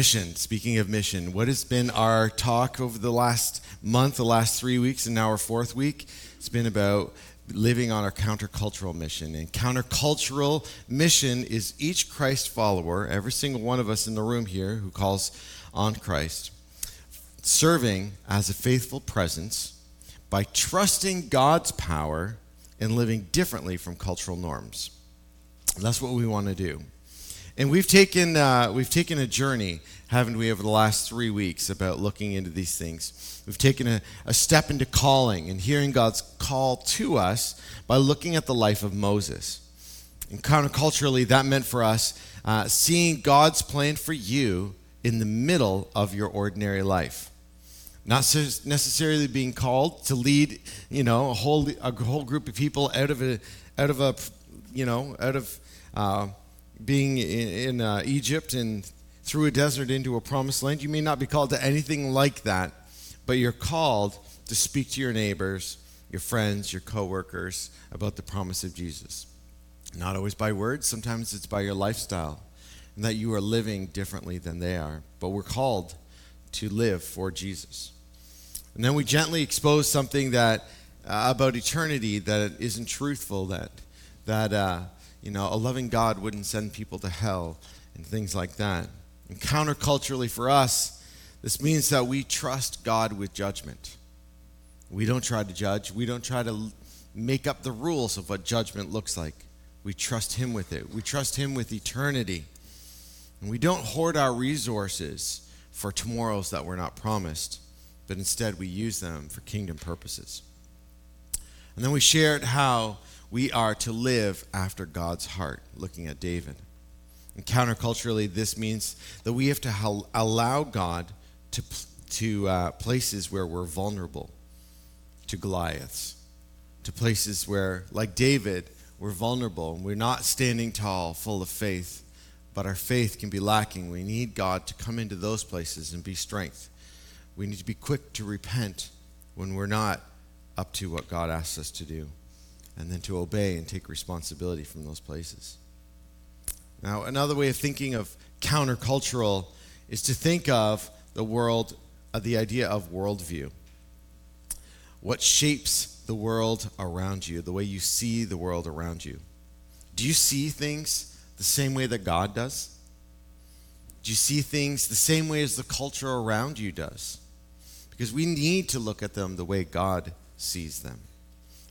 mission. Speaking of mission, what has been our talk over the last month, the last three weeks, and now our fourth week? It's been about living on our countercultural mission. And countercultural mission is each Christ follower, every single one of us in the room here who calls on Christ, serving as a faithful presence by trusting God's power and living differently from cultural norms. That's what we want to do. And we've taken, uh, we've taken a journey, haven't we, over the last three weeks about looking into these things. We've taken a, a step into calling and hearing God's call to us by looking at the life of Moses. And counterculturally, that meant for us uh, seeing God's plan for you in the middle of your ordinary life. Not necessarily being called to lead, you know, a whole, a whole group of people out of a, out of a, you know, out of uh, being in, in uh, Egypt and through a desert into a promised land. You may not be called to anything like that, but you're called to speak to your neighbors, your friends, your coworkers about the promise of Jesus. Not always by words, sometimes it's by your lifestyle, and that you are living differently than they are. But we're called to live for Jesus. And then we gently expose something that uh, about eternity that isn't truthful, that that uh, you know, a loving God wouldn't send people to hell and things like that. And counterculturally for us, this means that we trust God with judgment. We don't try to judge, we don't try to make up the rules of what judgment looks like. We trust Him with it, we trust Him with eternity. And we don't hoard our resources for tomorrows that were not promised, but instead we use them for kingdom purposes. And then we shared how we are to live after God's heart, looking at David. And counterculturally, this means that we have to allow God to, to uh, places where we're vulnerable to Goliaths, to places where, like David, we're vulnerable and we're not standing tall, full of faith, but our faith can be lacking. We need God to come into those places and be strength. We need to be quick to repent when we're not up to what God asks us to do and then to obey and take responsibility from those places. Now, another way of thinking of countercultural is to think of the world, uh, the idea of worldview. What shapes the world around you, the way you see the world around you? Do you see things the same way that God does? Do you see things the same way as the culture around you does? Because we need to look at them the way God sees them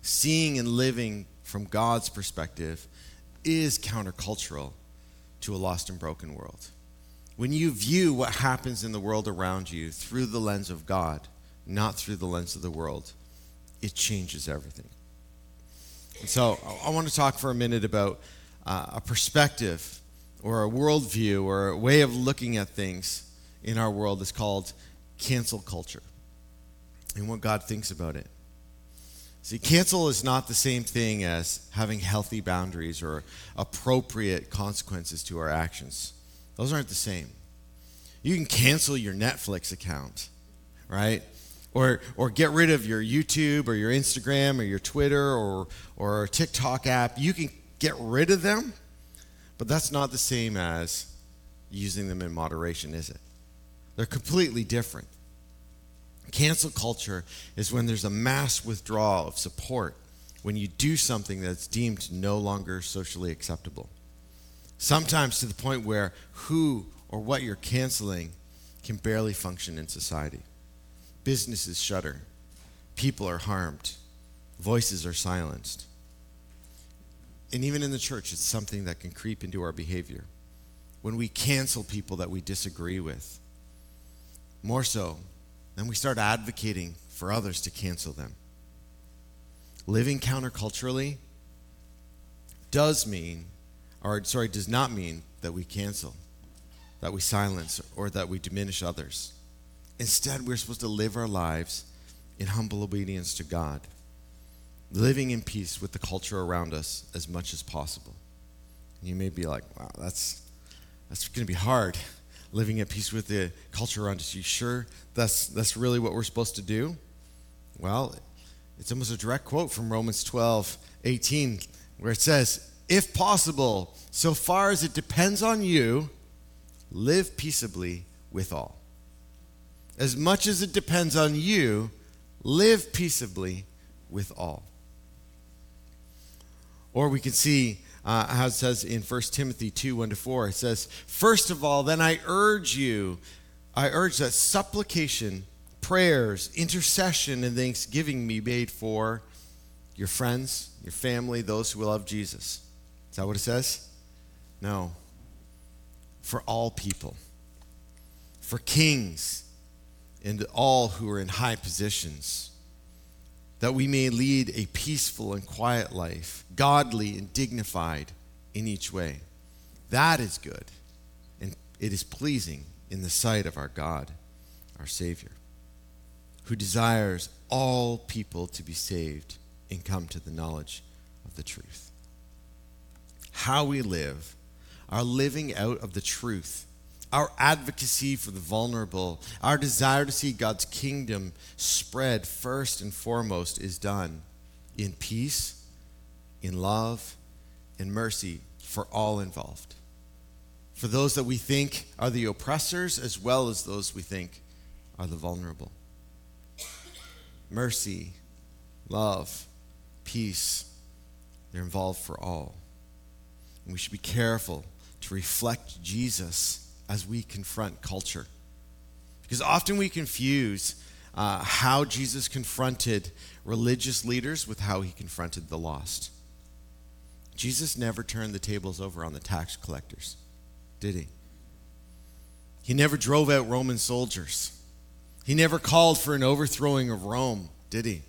seeing and living from God's perspective is countercultural to a lost and broken world. When you view what happens in the world around you through the lens of God, not through the lens of the world, it changes everything. And so I want to talk for a minute about uh, a perspective or a worldview or a way of looking at things in our world is called cancel culture and what God thinks about it. See, cancel is not the same thing as having healthy boundaries or appropriate consequences to our actions. Those aren't the same. You can cancel your Netflix account, right? Or, or get rid of your YouTube or your Instagram or your Twitter or, or TikTok app. You can get rid of them, but that's not the same as using them in moderation, is it? They're completely different. Cancel culture is when there's a mass withdrawal of support when you do something that's deemed no longer socially acceptable. Sometimes to the point where who or what you're canceling can barely function in society. Businesses shutter, people are harmed, voices are silenced. And even in the church, it's something that can creep into our behavior. When we cancel people that we disagree with, more so then we start advocating for others to cancel them. Living counterculturally does mean, or sorry, does not mean that we cancel, that we silence, or that we diminish others. Instead, we're supposed to live our lives in humble obedience to God, living in peace with the culture around us as much as possible. You may be like, wow, that's, that's going to be hard living at peace with the culture around us. You sure that's, that's really what we're supposed to do? Well, it's almost a direct quote from Romans 12, 18, where it says, If possible, so far as it depends on you, live peaceably with all. As much as it depends on you, live peaceably with all. Or we can see uh, how it says in 1 Timothy 2 1 to 4. It says, First of all, then I urge you, I urge that supplication, prayers, intercession, and thanksgiving be made for your friends, your family, those who love Jesus. Is that what it says? No. For all people, for kings, and all who are in high positions, that we may lead a peaceful and quiet life, godly and dignified in each way. That is good, and it is pleasing in the sight of our God, our Savior, who desires all people to be saved and come to the knowledge of the truth. How we live, our living out of the truth our advocacy for the vulnerable, our desire to see God's kingdom spread first and foremost is done in peace, in love, in mercy for all involved. For those that we think are the oppressors as well as those we think are the vulnerable. Mercy, love, peace, they're involved for all. And we should be careful to reflect Jesus as we confront culture. Because often we confuse uh, how Jesus confronted religious leaders with how he confronted the lost. Jesus never turned the tables over on the tax collectors, did he? He never drove out Roman soldiers. He never called for an overthrowing of Rome, did he?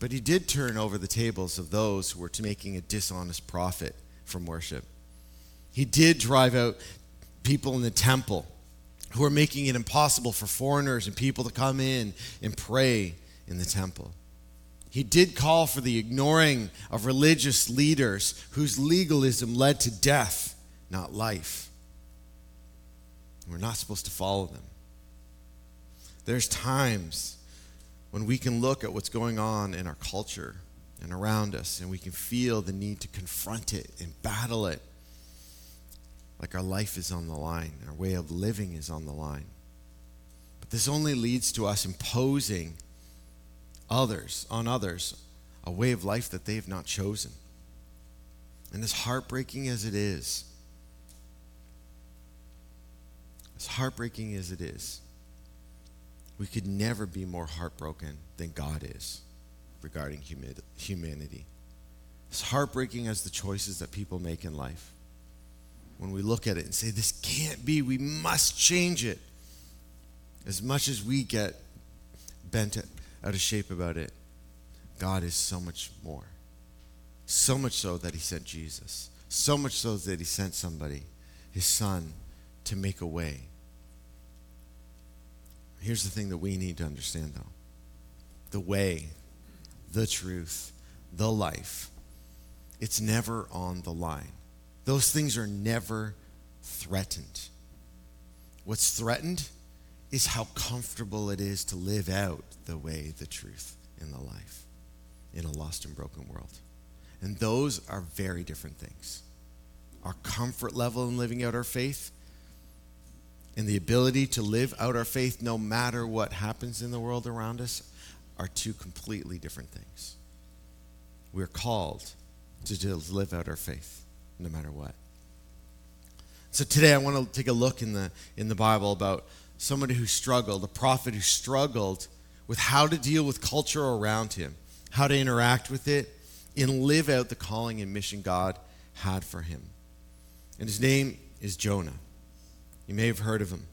But he did turn over the tables of those who were making a dishonest profit from worship. He did drive out people in the temple who are making it impossible for foreigners and people to come in and pray in the temple. He did call for the ignoring of religious leaders whose legalism led to death, not life. We're not supposed to follow them. There's times when we can look at what's going on in our culture and around us, and we can feel the need to confront it and battle it like our life is on the line, our way of living is on the line. But this only leads to us imposing others on others a way of life that they have not chosen. And as heartbreaking as it is, as heartbreaking as it is, we could never be more heartbroken than God is regarding humanity. As heartbreaking as the choices that people make in life when we look at it and say, this can't be, we must change it. As much as we get bent out of shape about it, God is so much more. So much so that He sent Jesus. So much so that He sent somebody, His Son, to make a way. Here's the thing that we need to understand, though the way, the truth, the life, it's never on the line. Those things are never threatened. What's threatened is how comfortable it is to live out the way, the truth, in the life in a lost and broken world. And those are very different things. Our comfort level in living out our faith and the ability to live out our faith no matter what happens in the world around us are two completely different things. We're called to live out our faith no matter what. So today I want to take a look in the, in the Bible about somebody who struggled, a prophet who struggled with how to deal with culture around him, how to interact with it, and live out the calling and mission God had for him. And his name is Jonah. You may have heard of him.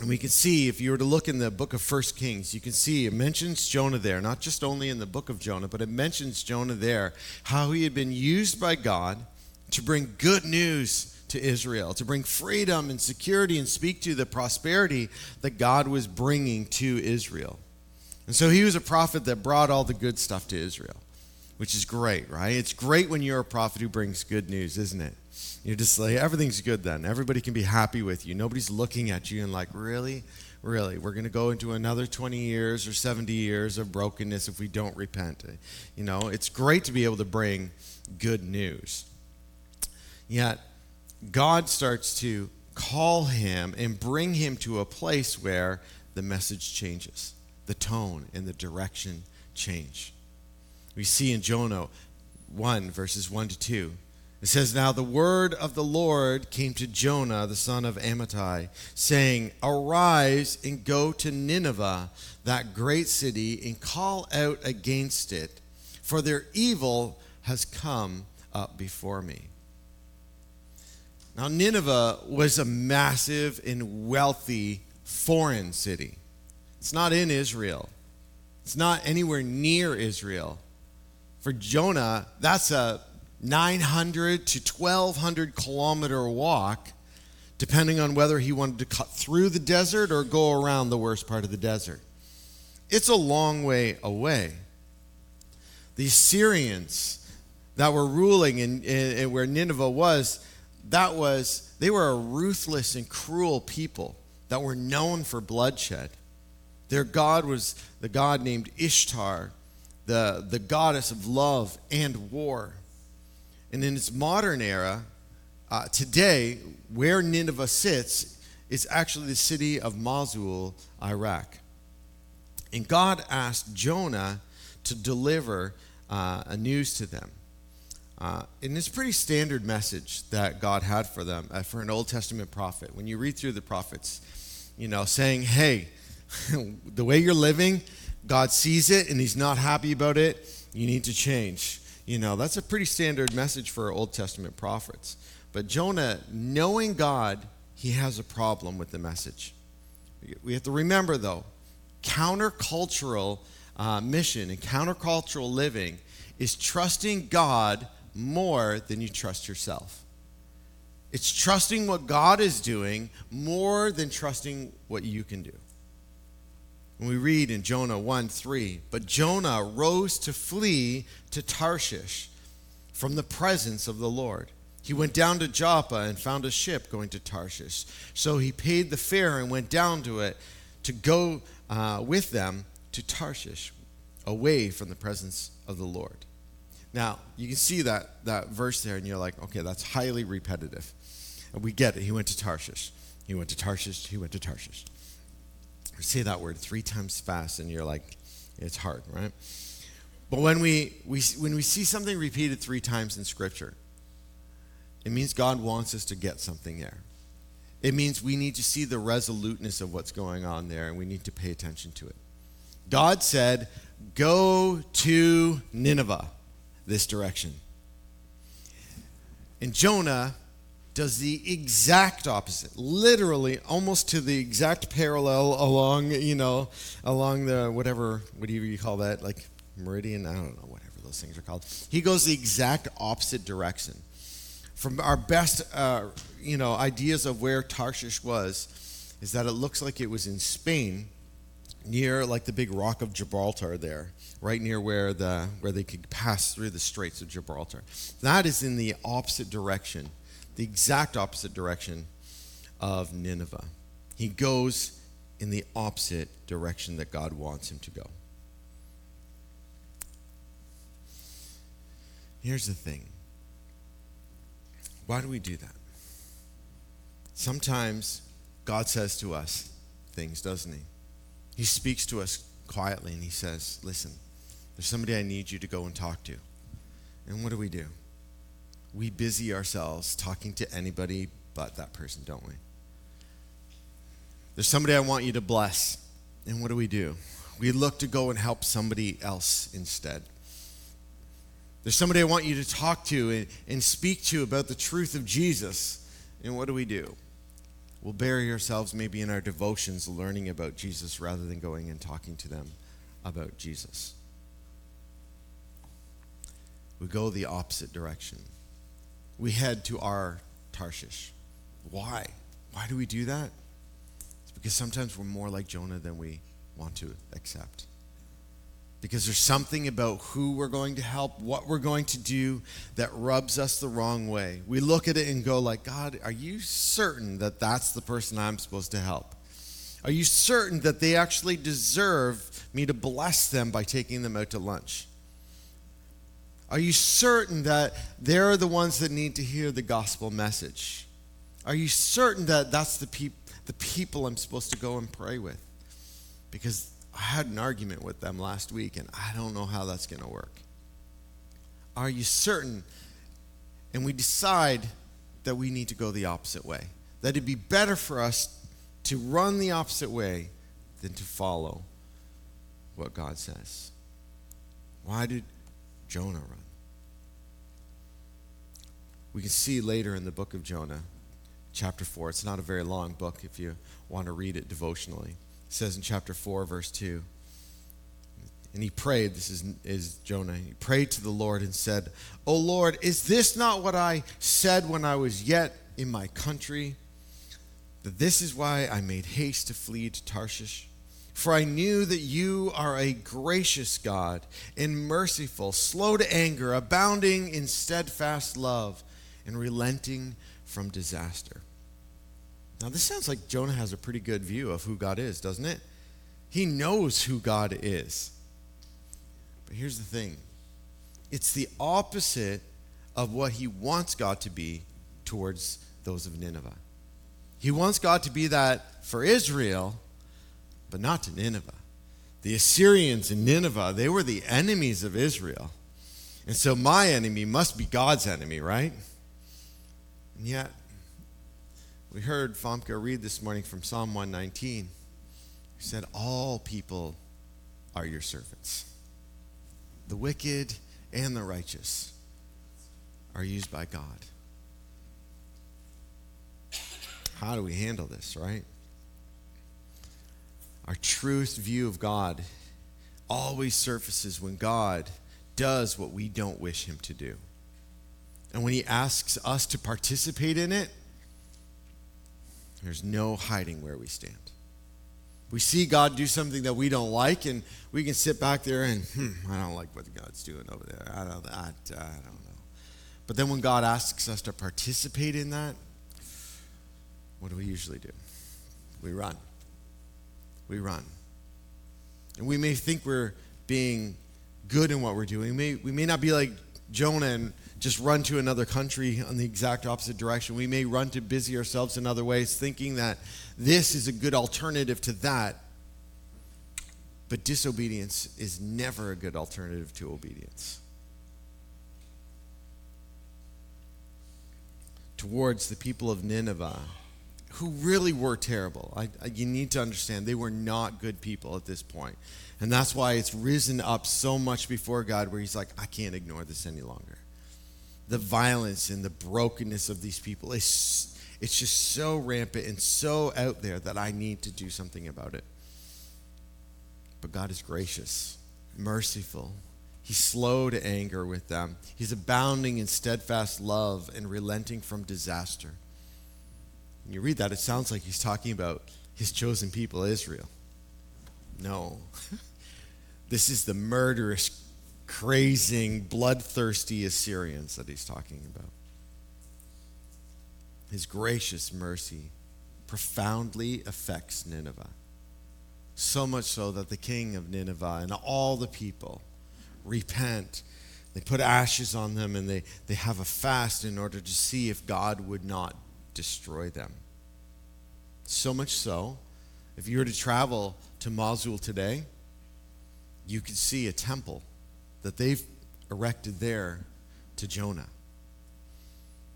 And we can see, if you were to look in the book of First Kings, you can see it mentions Jonah there, not just only in the book of Jonah, but it mentions Jonah there, how he had been used by God to bring good news to Israel, to bring freedom and security and speak to the prosperity that God was bringing to Israel. And so he was a prophet that brought all the good stuff to Israel, which is great, right? It's great when you're a prophet who brings good news, isn't it? You're just like, everything's good then. Everybody can be happy with you. Nobody's looking at you and like, really? Really? We're going to go into another 20 years or 70 years of brokenness if we don't repent. You know, it's great to be able to bring good news. Yet, God starts to call him and bring him to a place where the message changes, the tone and the direction change. We see in Jonah 1, verses 1 to 2. It says, Now the word of the Lord came to Jonah, the son of Amittai, saying, Arise and go to Nineveh, that great city, and call out against it, for their evil has come up before me. Now, Nineveh was a massive and wealthy foreign city. It's not in Israel, it's not anywhere near Israel. For Jonah, that's a 900 to 1200 kilometer walk, depending on whether he wanted to cut through the desert or go around the worst part of the desert. It's a long way away. The Assyrians that were ruling in, in, in where Nineveh was, that was, they were a ruthless and cruel people that were known for bloodshed. Their God was the God named Ishtar, the, the goddess of love and war. And in its modern era, uh, today, where Nineveh sits is actually the city of Mosul, Iraq. And God asked Jonah to deliver uh, a news to them. Uh, and it's a pretty standard message that God had for them, uh, for an Old Testament prophet. When you read through the prophets, you know, saying, hey, the way you're living, God sees it and he's not happy about it. You need to change. You know, that's a pretty standard message for Old Testament prophets. But Jonah, knowing God, he has a problem with the message. We have to remember, though, countercultural uh, mission and countercultural living is trusting God more than you trust yourself. It's trusting what God is doing more than trusting what you can do. When we read in Jonah 1 3, but Jonah rose to flee to Tarshish from the presence of the Lord. He went down to Joppa and found a ship going to Tarshish. So he paid the fare and went down to it to go uh, with them to Tarshish, away from the presence of the Lord. Now, you can see that, that verse there, and you're like, okay, that's highly repetitive. And we get it. He went to Tarshish. He went to Tarshish. He went to Tarshish. Say that word three times fast, and you're like, it's hard, right? But when we, we, when we see something repeated three times in Scripture, it means God wants us to get something there. It means we need to see the resoluteness of what's going on there, and we need to pay attention to it. God said, Go to Nineveh this direction. And Jonah does the exact opposite, literally almost to the exact parallel along, you know, along the whatever, whatever you call that, like meridian, I don't know, whatever those things are called. He goes the exact opposite direction. From our best, uh, you know, ideas of where Tarshish was, is that it looks like it was in Spain, near like the big rock of Gibraltar there right near where, the, where they could pass through the Straits of Gibraltar. That is in the opposite direction, the exact opposite direction of Nineveh. He goes in the opposite direction that God wants him to go. Here's the thing why do we do that? Sometimes God says to us things, doesn't He? He speaks to us quietly and He says, Listen, there's somebody I need you to go and talk to. And what do we do? We busy ourselves talking to anybody but that person, don't we? There's somebody I want you to bless. And what do we do? We look to go and help somebody else instead. There's somebody I want you to talk to and, and speak to about the truth of Jesus. And what do we do? We'll bury ourselves maybe in our devotions learning about Jesus rather than going and talking to them about Jesus we go the opposite direction. We head to our Tarshish. Why? Why do we do that? It's because sometimes we're more like Jonah than we want to accept. Because there's something about who we're going to help, what we're going to do that rubs us the wrong way. We look at it and go like, "God, are you certain that that's the person I'm supposed to help? Are you certain that they actually deserve me to bless them by taking them out to lunch?" Are you certain that they're the ones that need to hear the gospel message? Are you certain that that's the, peop- the people I'm supposed to go and pray with? Because I had an argument with them last week and I don't know how that's going to work. Are you certain? And we decide that we need to go the opposite way. That it'd be better for us to run the opposite way than to follow what God says. Why did Jonah run? We can see later in the book of Jonah, chapter 4. It's not a very long book if you want to read it devotionally. It says in chapter 4, verse 2 and he prayed, this is, is Jonah, he prayed to the Lord and said, O Lord, is this not what I said when I was yet in my country? That this is why I made haste to flee to Tarshish? For I knew that you are a gracious God and merciful, slow to anger, abounding in steadfast love, and relenting from disaster. Now, this sounds like Jonah has a pretty good view of who God is, doesn't it? He knows who God is. But here's the thing it's the opposite of what he wants God to be towards those of Nineveh. He wants God to be that for Israel, but not to Nineveh. The Assyrians in Nineveh, they were the enemies of Israel. And so my enemy must be God's enemy, right? And yet, we heard Famke read this morning from Psalm 119. He said, All people are your servants the wicked and the righteous are used by God. How do we handle this, right? Our truest view of God always surfaces when God does what we don't wish Him to do. And when He asks us to participate in it, there's no hiding where we stand. We see God do something that we don't like, and we can sit back there and, hmm, I don't like what God's doing over there. I don't, I, I don't know. But then when God asks us to participate in that, what do we usually do? We run. We run. And we may think we're being good in what we're doing. We may, we may not be like Jonah and just run to another country on the exact opposite direction. We may run to busy ourselves in other ways, thinking that this is a good alternative to that. But disobedience is never a good alternative to obedience. Towards the people of Nineveh, who really were terrible. I, I, you need to understand they were not good people at this point. And that's why it's risen up so much before God where He's like, I can't ignore this any longer the violence and the brokenness of these people is it's just so rampant and so out there that I need to do something about it. But God is gracious, merciful. He's slow to anger with them. He's abounding in steadfast love and relenting from disaster. You read that, it sounds like he's talking about his chosen people, Israel. No. this is the murderous crazing, bloodthirsty Assyrians that he's talking about. His gracious mercy profoundly affects Nineveh. So much so that the king of Nineveh and all the people repent. They put ashes on them and they, they have a fast in order to see if God would not destroy them. So much so, if you were to travel to Mosul today, you could see a temple that they've erected there to Jonah.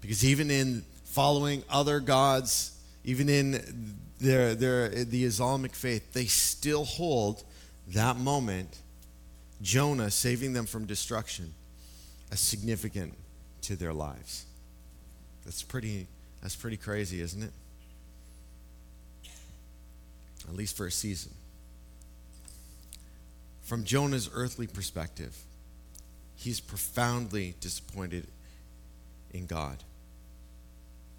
Because even in following other gods, even in their, their, the Islamic faith, they still hold that moment, Jonah saving them from destruction, as significant to their lives. That's pretty, that's pretty crazy, isn't it? At least for a season. From Jonah's earthly perspective, he's profoundly disappointed in God.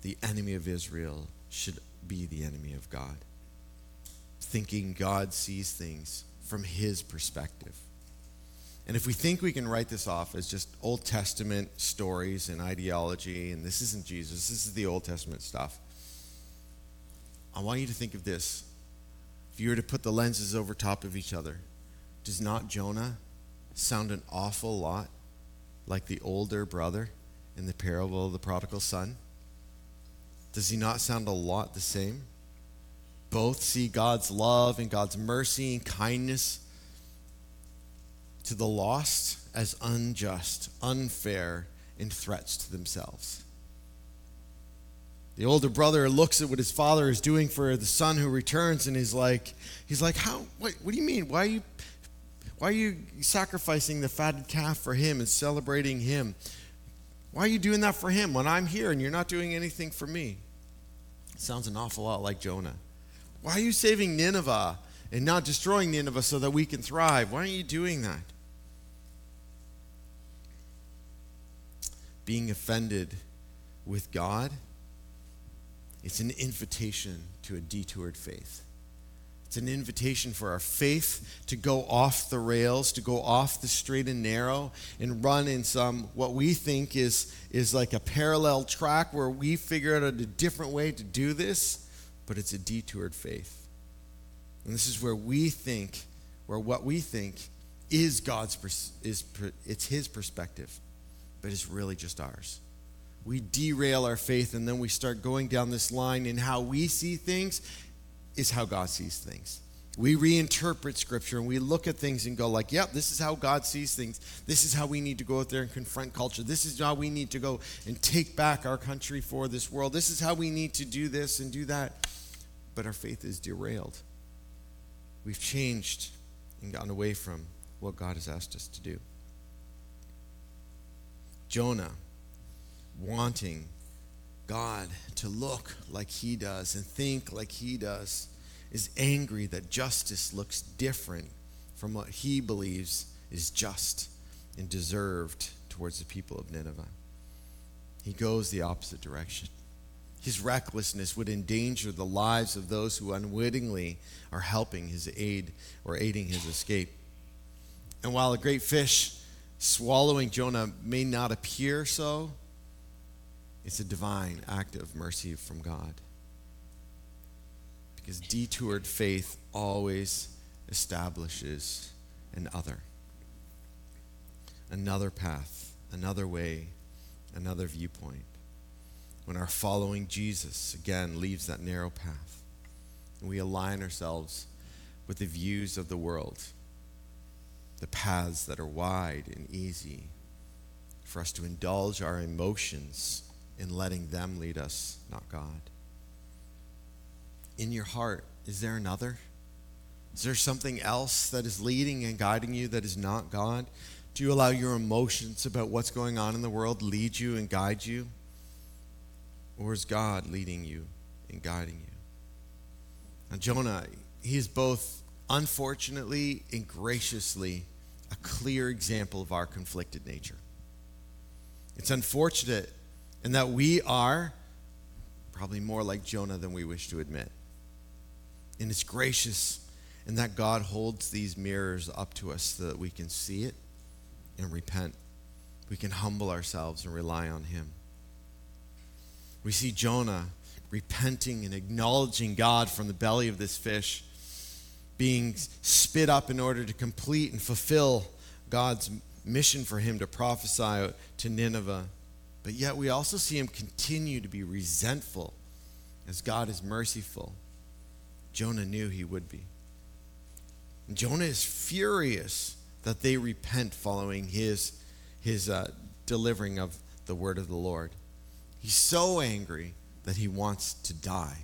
The enemy of Israel should be the enemy of God, thinking God sees things from his perspective. And if we think we can write this off as just Old Testament stories and ideology, and this isn't Jesus, this is the Old Testament stuff, I want you to think of this. If you were to put the lenses over top of each other, does not Jonah sound an awful lot like the older brother in the parable of the prodigal son? Does he not sound a lot the same? Both see God's love and God's mercy and kindness to the lost as unjust, unfair, and threats to themselves. The older brother looks at what his father is doing for the son who returns and he's like, he's like, how, what, what do you mean? Why are you, why are you sacrificing the fatted calf for him and celebrating him? Why are you doing that for him when I'm here and you're not doing anything for me? Sounds an awful lot like Jonah. Why are you saving Nineveh and not destroying Nineveh so that we can thrive? Why aren't you doing that? Being offended with God it's an invitation to a detoured faith. It's an invitation for our faith to go off the rails, to go off the straight and narrow, and run in some what we think is, is like a parallel track where we figure out a different way to do this, but it's a detoured faith. And this is where we think, where what we think is God's, is, it's His perspective, but it's really just ours we derail our faith and then we start going down this line in how we see things is how God sees things. We reinterpret scripture and we look at things and go like, "Yep, this is how God sees things. This is how we need to go out there and confront culture. This is how we need to go and take back our country for this world. This is how we need to do this and do that." But our faith is derailed. We've changed and gotten away from what God has asked us to do. Jonah wanting God to look like he does and think like he does, is angry that justice looks different from what he believes is just and deserved towards the people of Nineveh. He goes the opposite direction. His recklessness would endanger the lives of those who unwittingly are helping his aid or aiding his escape. And while a great fish swallowing Jonah may not appear so, it's a divine act of mercy from God. Because detoured faith always establishes an other, another path, another way, another viewpoint. When our following Jesus again leaves that narrow path and we align ourselves with the views of the world, the paths that are wide and easy for us to indulge our emotions in letting them lead us, not God. In your heart, is there another? Is there something else that is leading and guiding you that is not God? Do you allow your emotions about what's going on in the world lead you and guide you? Or is God leading you and guiding you? Now, Jonah, he is both unfortunately and graciously a clear example of our conflicted nature. It's unfortunate and that we are probably more like Jonah than we wish to admit. And it's gracious and that God holds these mirrors up to us so that we can see it and repent. We can humble ourselves and rely on Him. We see Jonah repenting and acknowledging God from the belly of this fish, being spit up in order to complete and fulfill God's mission for him to prophesy to Nineveh. But yet we also see him continue to be resentful as God is merciful. Jonah knew he would be. And Jonah is furious that they repent following his, his uh, delivering of the word of the Lord. He's so angry that he wants to die.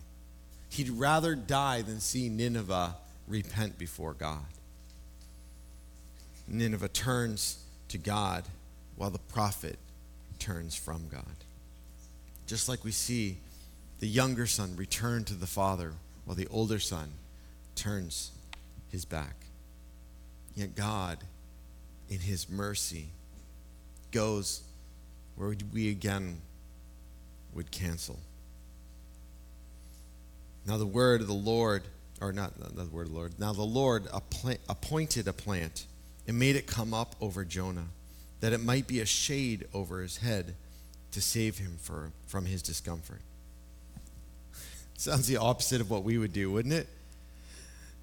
He'd rather die than see Nineveh repent before God. Nineveh turns to God while the prophet turns from God. Just like we see the younger son return to the father while the older son turns his back. Yet God, in his mercy, goes where we again would cancel. Now, the word of the Lord, or not, the word of the Lord, now the Lord appointed a plant and made it come up over Jonah that it might be a shade over his head to save him for, from his discomfort. Sounds the opposite of what we would do, wouldn't it?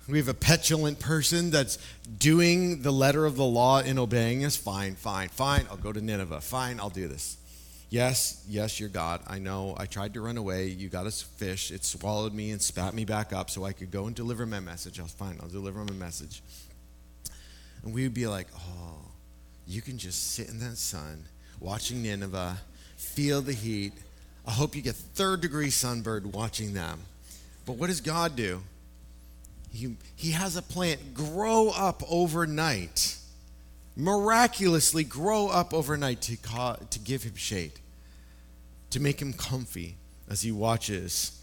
We have a petulant person that's doing the letter of the law and obeying us. Fine, fine, fine. I'll go to Nineveh. Fine, I'll do this. Yes, yes, you're God. I know. I tried to run away. You got a fish. It swallowed me and spat me back up so I could go and deliver my message. I was fine. I'll deliver my message. And we would be like, oh, you can just sit in that sun, watching Nineveh, feel the heat. I hope you get third degree sunburned watching them. But what does God do? He, he has a plant grow up overnight miraculously grow up overnight to, ca- to give him shade, to make him comfy as he watches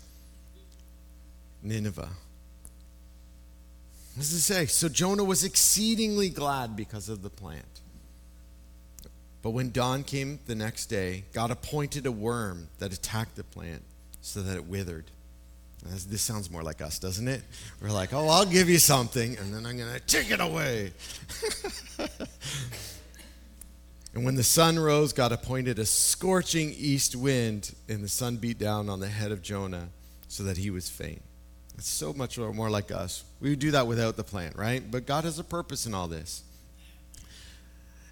Nineveh. What does it say? So Jonah was exceedingly glad because of the plant. But when dawn came the next day, God appointed a worm that attacked the plant so that it withered. This sounds more like us, doesn't it? We're like, oh, I'll give you something, and then I'm going to take it away. and when the sun rose, God appointed a scorching east wind, and the sun beat down on the head of Jonah so that he was faint. It's so much more like us. We would do that without the plant, right? But God has a purpose in all this.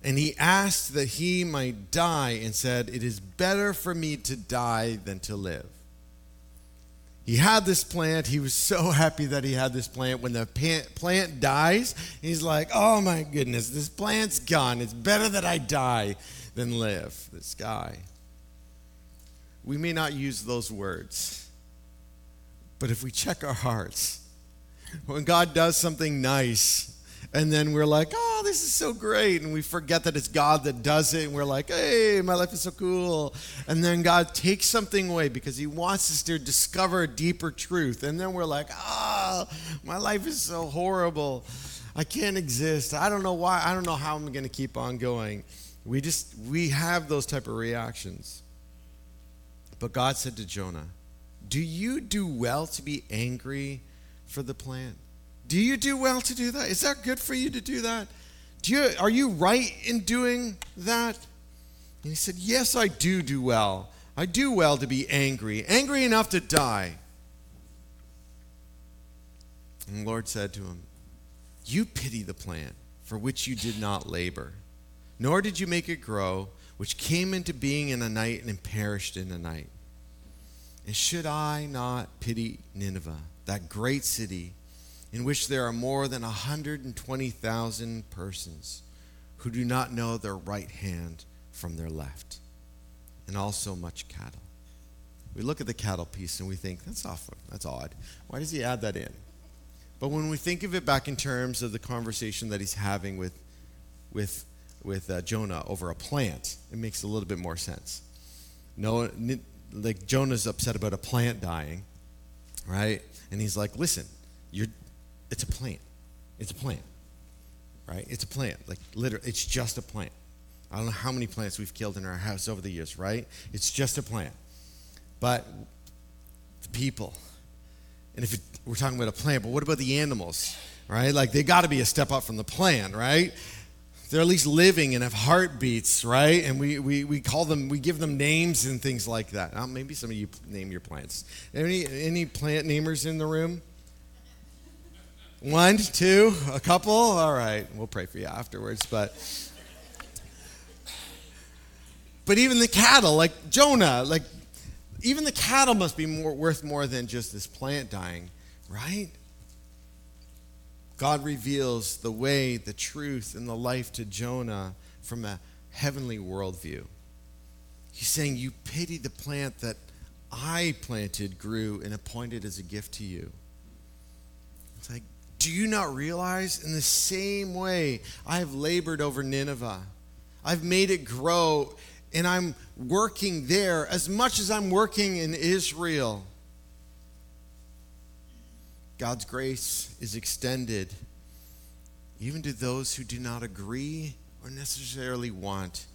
And he asked that he might die and said, It is better for me to die than to live. He had this plant. He was so happy that he had this plant. When the plant dies, he's like, oh my goodness, this plant's gone. It's better that I die than live. This guy. We may not use those words, but if we check our hearts, when God does something nice, and then we're like, oh, this is so great. And we forget that it's God that does it. And we're like, hey, my life is so cool. And then God takes something away because He wants us to discover a deeper truth. And then we're like, oh, my life is so horrible. I can't exist. I don't know why. I don't know how I'm going to keep on going. We just, we have those type of reactions. But God said to Jonah, do you do well to be angry for the plant? Do you do well to do that? Is that good for you to do that? Do you, are you right in doing that? And he said, Yes, I do do well. I do well to be angry, angry enough to die. And the Lord said to him, You pity the plant for which you did not labor, nor did you make it grow, which came into being in a night and perished in a night. And should I not pity Nineveh, that great city? In which there are more than 120,000 persons who do not know their right hand from their left, and also much cattle. We look at the cattle piece and we think, that's awful, that's odd. Why does he add that in? But when we think of it back in terms of the conversation that he's having with, with, with uh, Jonah over a plant, it makes a little bit more sense. No, like Jonah's upset about a plant dying, right? And he's like, listen, you're, it's a plant. It's a plant, right? It's a plant. Like, literally, it's just a plant. I don't know how many plants we've killed in our house over the years, right? It's just a plant. But the people, and if it, we're talking about a plant, but what about the animals, right? Like, they got to be a step up from the plant, right? They're at least living and have heartbeats, right? And we, we, we call them, we give them names and things like that. Now, maybe some of you name your plants. Any, any plant namers in the room? One, two, a couple? All right, we'll pray for you afterwards. But but even the cattle, like Jonah, like even the cattle must be more, worth more than just this plant dying, right? God reveals the way, the truth, and the life to Jonah from a heavenly worldview. He's saying, You pity the plant that I planted, grew, and appointed as a gift to you. It's like do you not realize in the same way I have labored over Nineveh? I've made it grow and I'm working there as much as I'm working in Israel. God's grace is extended even to those who do not agree or necessarily want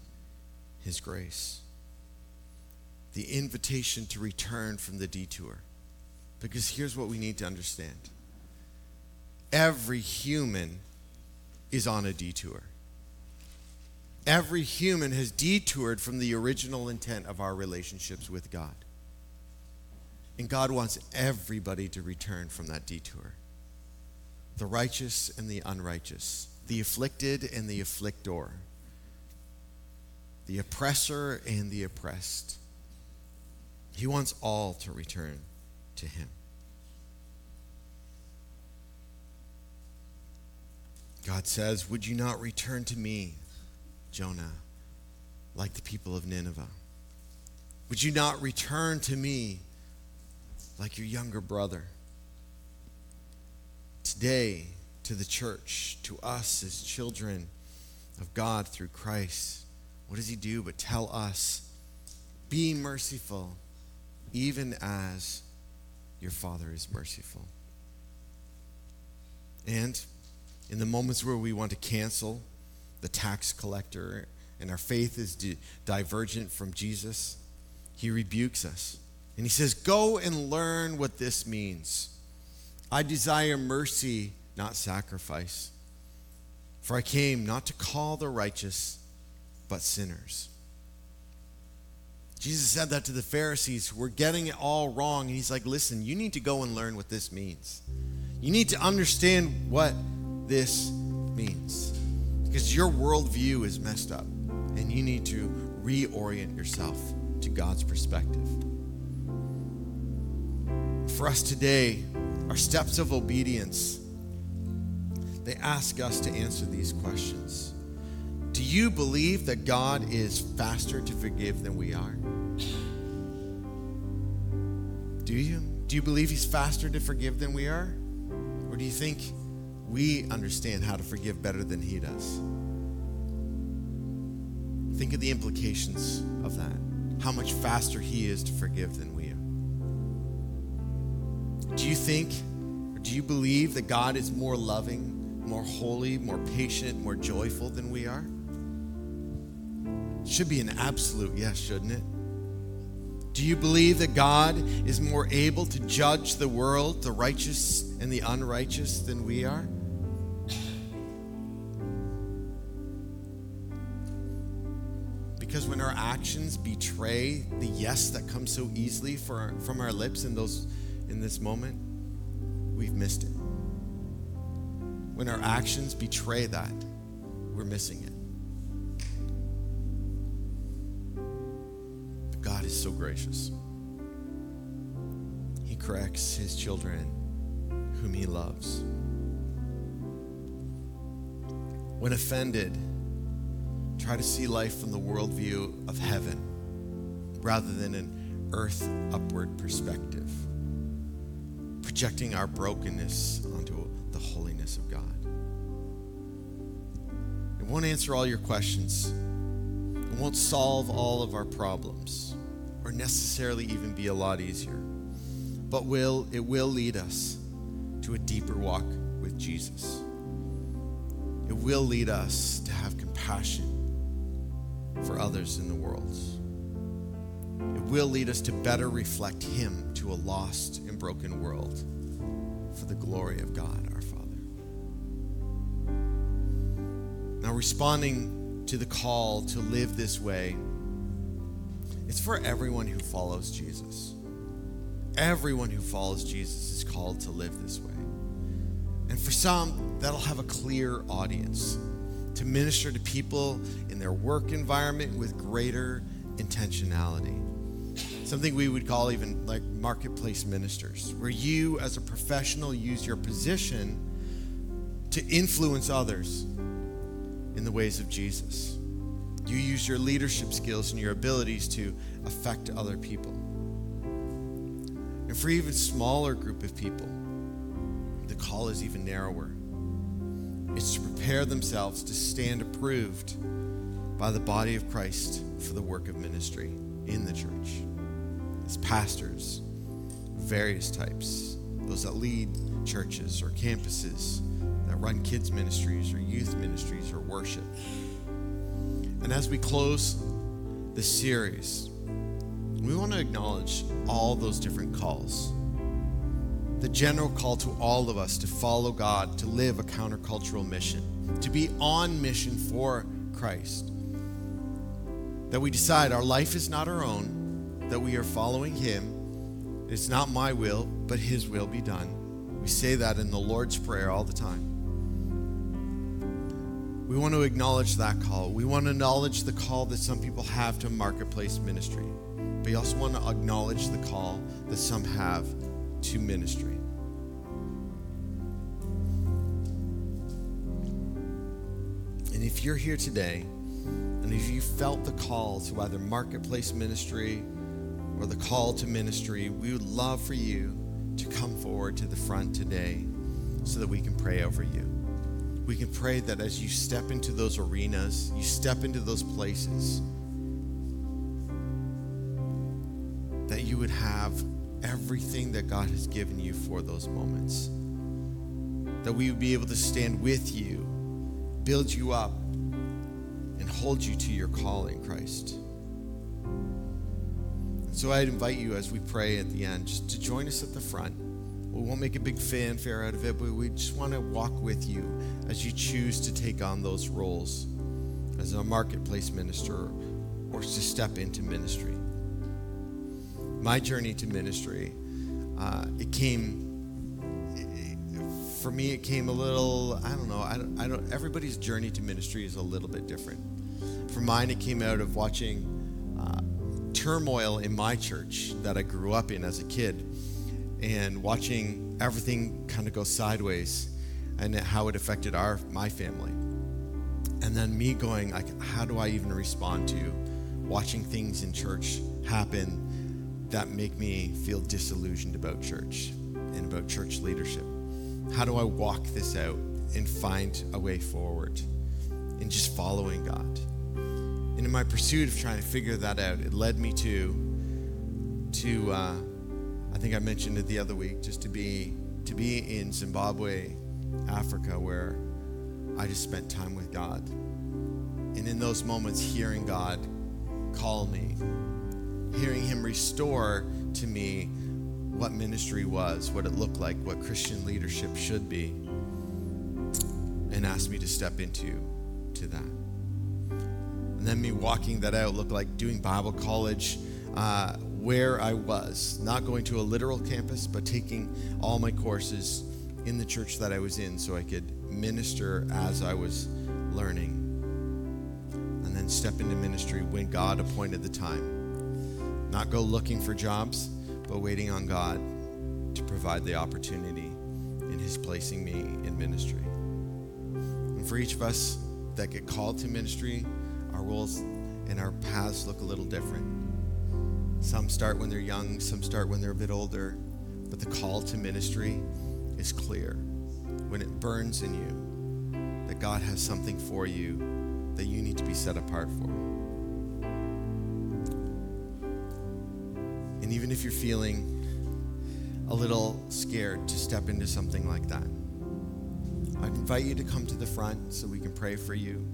His grace. The invitation to return from the detour. Because here's what we need to understand every human is on a detour. Every human has detoured from the original intent of our relationships with God. And God wants everybody to return from that detour the righteous and the unrighteous, the afflicted and the afflictor. the oppressor and the oppressed. He wants all to return to him. God says, Would you not return to me, Jonah, like the people of Nineveh? Would you not return to me like your younger brother? Today, to the church, to us as children of God through Christ, what does he do but tell us, Be merciful, even as your Father is merciful? And in the moments where we want to cancel the tax collector and our faith is di- divergent from Jesus, he rebukes us. And he says, Go and learn what this means. I desire mercy, not sacrifice. For I came not to call the righteous, but sinners. Jesus said that to the Pharisees who were getting it all wrong. And he's like, Listen, you need to go and learn what this means. You need to understand what this means. Because your worldview is messed up, and you need to reorient yourself to God's perspective. For us today, our steps of obedience, they ask us to answer these questions. Do you believe that God is faster to forgive than we are? Do you? Do you believe He's faster to forgive than we are? Or do you think we understand how to forgive better than He does? Think of the implications of that. How much faster He is to forgive than we are. Do you think, or do you believe that God is more loving, more holy, more patient, more joyful than we are? Should be an absolute yes, shouldn't it? Do you believe that God is more able to judge the world, the righteous and the unrighteous, than we are? Actions betray the yes that comes so easily for, from our lips in, those, in this moment, we've missed it. When our actions betray that, we're missing it. But God is so gracious. He corrects his children whom he loves. When offended, try to see life from the worldview of heaven rather than an earth upward perspective, projecting our brokenness onto the holiness of God. It won't answer all your questions, it won't solve all of our problems, or necessarily even be a lot easier, but will, it will lead us to a deeper walk with Jesus. It will lead us to have compassion for others in the world. It will lead us to better reflect Him to a lost and broken world for the glory of God our Father. Now, responding to the call to live this way, it's for everyone who follows Jesus. Everyone who follows Jesus is called to live this way. And for some, that'll have a clear audience to minister to people in their work environment with greater intentionality. Something we would call even like marketplace ministers, where you as a professional use your position to influence others in the ways of Jesus. You use your leadership skills and your abilities to affect other people. And for even smaller group of people, the call is even narrower. It's to prepare themselves to stand approved by the body of Christ for the work of ministry in the church. As pastors, various types, those that lead churches or campuses, that run kids' ministries or youth ministries or worship. And as we close this series, we want to acknowledge all those different calls. The general call to all of us to follow God, to live a countercultural mission, to be on mission for Christ. That we decide our life is not our own, that we are following Him. It's not my will, but His will be done. We say that in the Lord's Prayer all the time. We want to acknowledge that call. We want to acknowledge the call that some people have to marketplace ministry. But we also want to acknowledge the call that some have to ministry. And if you're here today, and if you felt the call to either marketplace ministry or the call to ministry, we would love for you to come forward to the front today so that we can pray over you. We can pray that as you step into those arenas, you step into those places, that you would have everything that God has given you for those moments. That we would be able to stand with you, build you up, and hold you to your call in Christ. So I'd invite you as we pray at the end just to join us at the front. We won't make a big fanfare out of it, but we just want to walk with you as you choose to take on those roles as a marketplace minister or to step into ministry. My journey to ministry, uh, it came for me, it came a little, I don't know, I don't, I don't, everybody's journey to ministry is a little bit different. For mine, it came out of watching uh, turmoil in my church that I grew up in as a kid and watching everything kind of go sideways and how it affected our, my family. And then me going, like, how do I even respond to watching things in church happen that make me feel disillusioned about church and about church leadership? How do I walk this out and find a way forward in just following God? And in my pursuit of trying to figure that out, it led me to, to uh, I think I mentioned it the other week, just to be to be in Zimbabwe, Africa, where I just spent time with God. And in those moments, hearing God call me, hearing Him restore to me what ministry was, what it looked like, what Christian leadership should be, and asked me to step into to that. And then me walking that out looked like doing Bible college uh, where I was, not going to a literal campus, but taking all my courses in the church that I was in so I could minister as I was learning. And then step into ministry when God appointed the time. Not go looking for jobs, but waiting on God to provide the opportunity in His placing me in ministry. And for each of us that get called to ministry, our roles and our paths look a little different. Some start when they're young, some start when they're a bit older, but the call to ministry is clear. When it burns in you, that God has something for you that you need to be set apart for. And even if you're feeling a little scared to step into something like that, I invite you to come to the front so we can pray for you.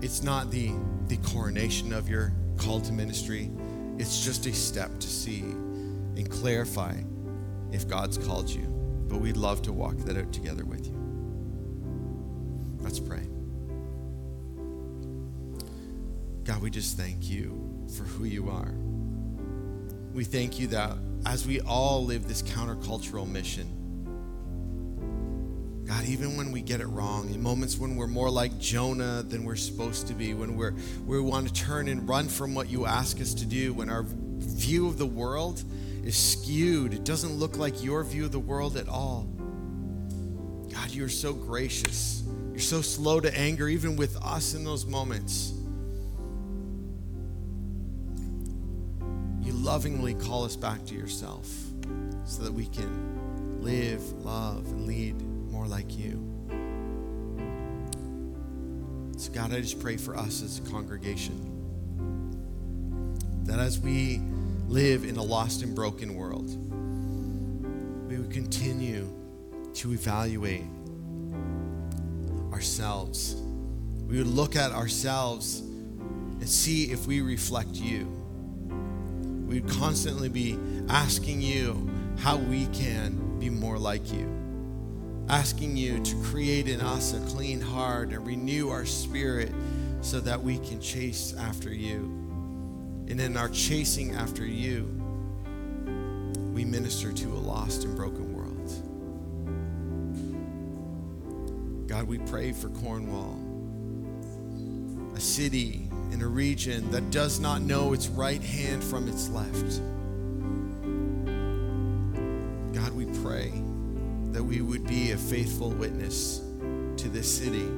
It's not the, the coronation of your call to ministry, it's just a step to see and clarify if God's called you. But we'd love to walk that out together with you. Let's pray. God, we just thank you for who you are. We thank you that as we all live this countercultural mission, God, even when we get it wrong, in moments when we're more like Jonah than we're supposed to be, when we're, we want to turn and run from what you ask us to do, when our view of the world is skewed, it doesn't look like your view of the world at all. God, you are so gracious. You're so slow to anger, even with us in those moments. Lovingly call us back to yourself so that we can live, love, and lead more like you. So, God, I just pray for us as a congregation that as we live in a lost and broken world, we would continue to evaluate ourselves. We would look at ourselves and see if we reflect you. We would constantly be asking you how we can be more like you asking you to create in us a clean heart and renew our spirit so that we can chase after you. And in our chasing after you, we minister to a lost and broken world. God, we pray for Cornwall. a city in a region that does not know its right hand from its left. God, we pray that we would be a faithful witness to this city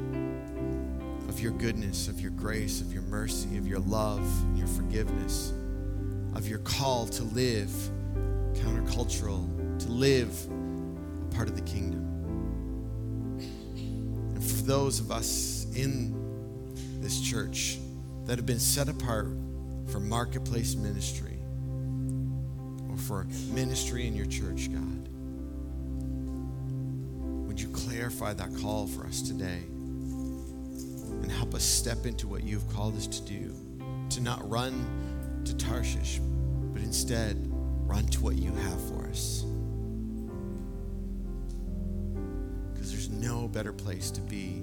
of your goodness, of your grace, of your mercy, of your love, and your forgiveness, of your call to live countercultural, to live a part of the kingdom. And for those of us in this church that have been set apart for marketplace ministry or for ministry in your church, God, would you clarify that call for us today and help us step into what you've called us to do? To not run to Tarshish, but instead run to what you have for us. Because there's no better place to be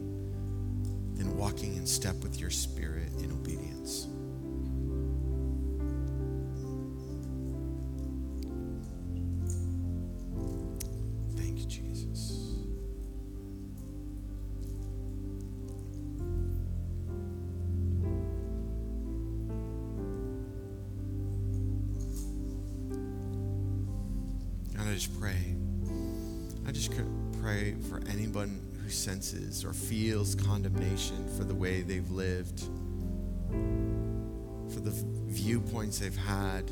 than walking in step with your spirit in obedience. Thank you, Jesus. God, I just pray. I just pray for anyone who senses or feels condemnation for the way they've lived, for the viewpoints they've had,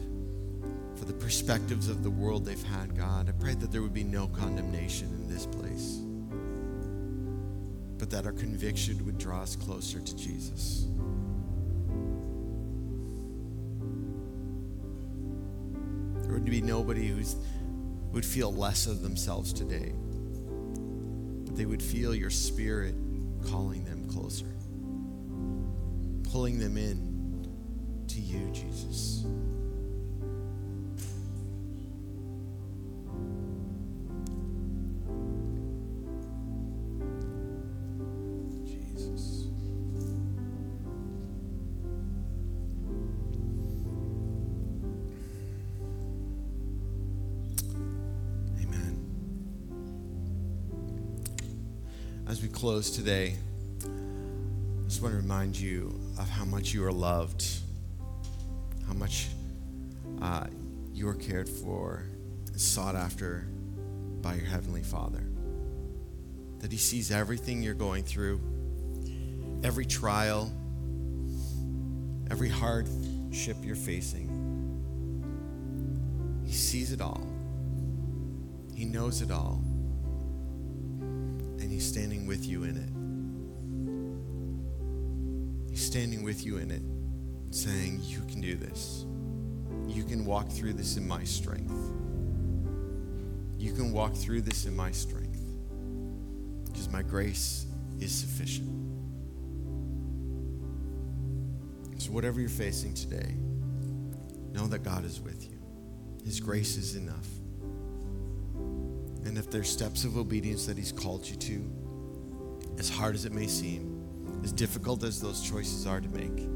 for the perspectives of the world they've had, God. I pray that there would be no condemnation in this place, but that our conviction would draw us closer to Jesus. There would be nobody who's would feel less of themselves today they would feel your spirit calling them closer, pulling them in to you, Jesus. As we close today, I just want to remind you of how much you are loved, how much uh, you are cared for, sought after by your Heavenly Father. That He sees everything you're going through, every trial, every hardship you're facing. He sees it all, He knows it all He's standing with you in it. He's standing with you in it, saying, You can do this. You can walk through this in my strength. You can walk through this in my strength because my grace is sufficient. So, whatever you're facing today, know that God is with you. His grace is enough. And if there's steps of obedience that He's called you to, as hard as it may seem, as difficult as those choices are to make,